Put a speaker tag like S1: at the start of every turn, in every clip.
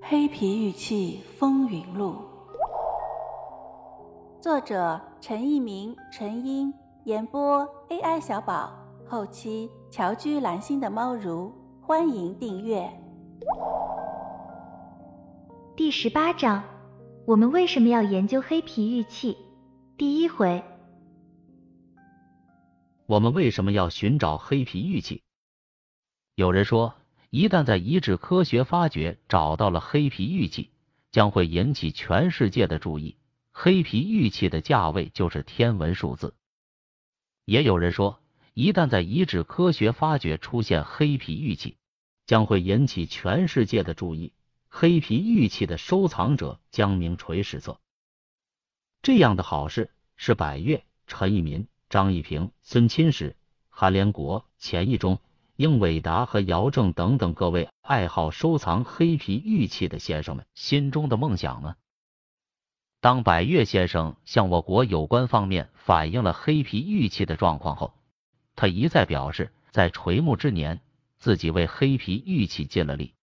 S1: 黑皮玉器风云录，作者陈一鸣、陈英，演播 AI 小宝，后期乔居蓝心的猫如，欢迎订阅。
S2: 第十八章，我们为什么要研究黑皮玉器？第一回，
S3: 我们为什么要寻找黑皮玉器？有人说。一旦在遗址科学发掘找到了黑皮玉器，将会引起全世界的注意。黑皮玉器的价位就是天文数字。也有人说，一旦在遗址科学发掘出现黑皮玉器，将会引起全世界的注意。黑皮玉器的收藏者将名垂史册。这样的好事是百越、陈一民、张一平、孙钦时、韩连国、钱义中。英伟达和姚正等等各位爱好收藏黑皮玉器的先生们心中的梦想呢？当百越先生向我国有关方面反映了黑皮玉器的状况后，他一再表示，在垂暮之年，自己为黑皮玉器尽了力，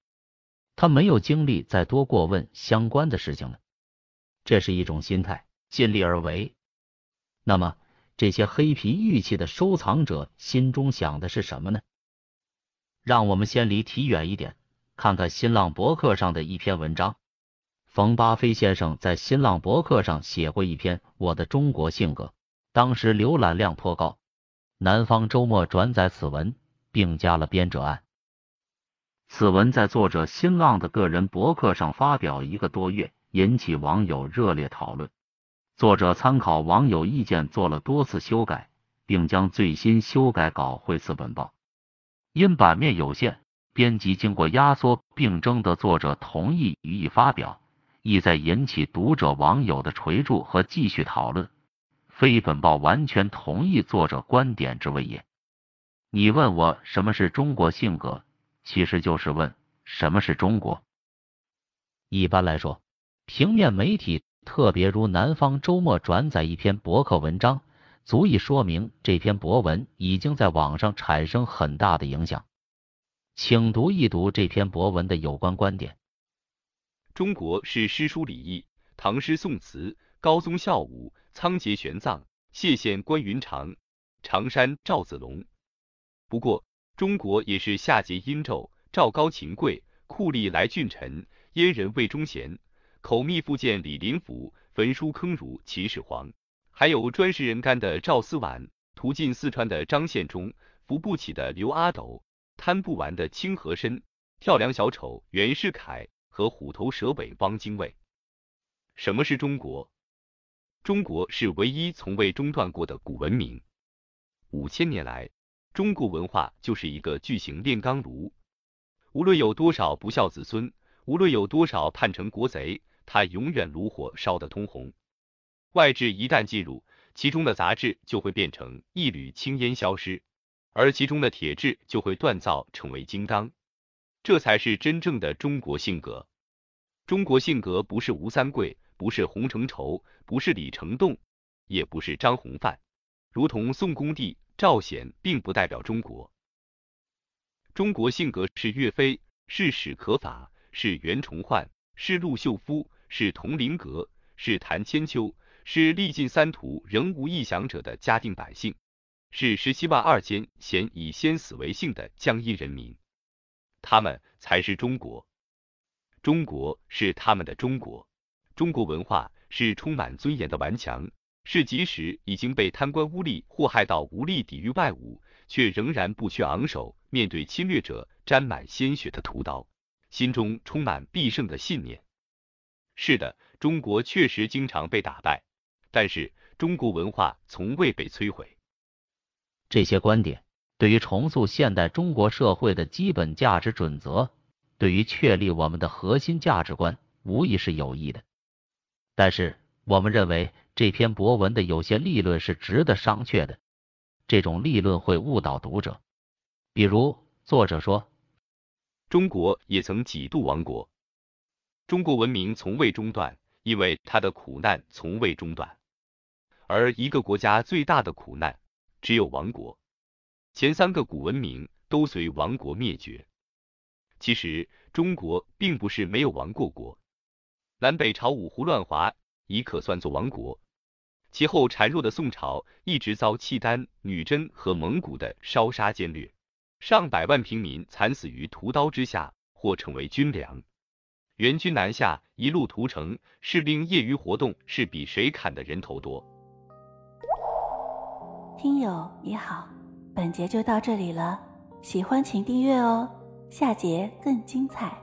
S3: 他没有精力再多过问相关的事情了。这是一种心态，尽力而为。那么，这些黑皮玉器的收藏者心中想的是什么呢？让我们先离题远一点，看看新浪博客上的一篇文章。冯巴菲先生在新浪博客上写过一篇《我的中国性格》，当时浏览量颇高。南方周末转载此文，并加了编者按。此文在作者新浪的个人博客上发表一个多月，引起网友热烈讨论。作者参考网友意见做了多次修改，并将最新修改稿汇赐本报。因版面有限，编辑经过压缩并征得作者同意予以发表，意在引起读者网友的垂注和继续讨论，非本报完全同意作者观点之谓也。你问我什么是中国性格，其实就是问什么是中国。一般来说，平面媒体，特别如南方周末转载一篇博客文章。足以说明这篇博文已经在网上产生很大的影响，请读一读这篇博文的有关观点。
S4: 中国是诗书礼义，唐诗宋词，高宗孝武，仓颉玄奘，谢县关云长，常山赵子龙。不过，中国也是夏桀殷纣，赵高秦桧，酷吏来俊臣，阉人魏忠贤，口蜜腹剑李林甫，焚书坑儒秦始皇。还有专食人肝的赵思婉，屠尽四川的张献忠，扶不起的刘阿斗，贪不完的清河珅，跳梁小丑袁世凯和虎头蛇尾汪精卫。什么是中国？中国是唯一从未中断过的古文明。五千年来，中国文化就是一个巨型炼钢炉，无论有多少不孝子孙，无论有多少叛臣国贼，它永远炉火烧得通红。外质一旦进入，其中的杂质就会变成一缕青烟消失，而其中的铁质就会锻造成为金刚。这才是真正的中国性格。中国性格不是吴三桂，不是洪承畴，不是李成栋，也不是张弘范，如同宋恭帝、赵显，并不代表中国。中国性格是岳飞，是史可法，是袁崇焕，是陆秀夫，是佟麟阁，是谭千秋。是历尽三途仍无异想者的嘉定百姓，是十七万二千咸以先死为幸的江阴人民，他们才是中国。中国是他们的中国。中国文化是充满尊严的顽强，是即使已经被贪官污吏祸害到无力抵御外侮，却仍然不屈昂首面对侵略者沾满鲜血的屠刀，心中充满必胜的信念。是的，中国确实经常被打败。但是中国文化从未被摧毁。
S3: 这些观点对于重塑现代中国社会的基本价值准则，对于确立我们的核心价值观，无疑是有益的。但是我们认为这篇博文的有些立论是值得商榷的，这种立论会误导读者。比如作者说，
S4: 中国也曾几度亡国，中国文明从未中断，因为它的苦难从未中断。而一个国家最大的苦难只有亡国，前三个古文明都随亡国灭绝。其实中国并不是没有亡过国，南北朝五胡乱华已可算作亡国。其后孱弱的宋朝一直遭契丹、女真和蒙古的烧杀奸掠，上百万平民惨死于屠刀之下，或成为军粮。元军南下，一路屠城，士兵业余活动是比谁砍的人头多。
S1: 听友你好，本节就到这里了，喜欢请订阅哦，下节更精彩。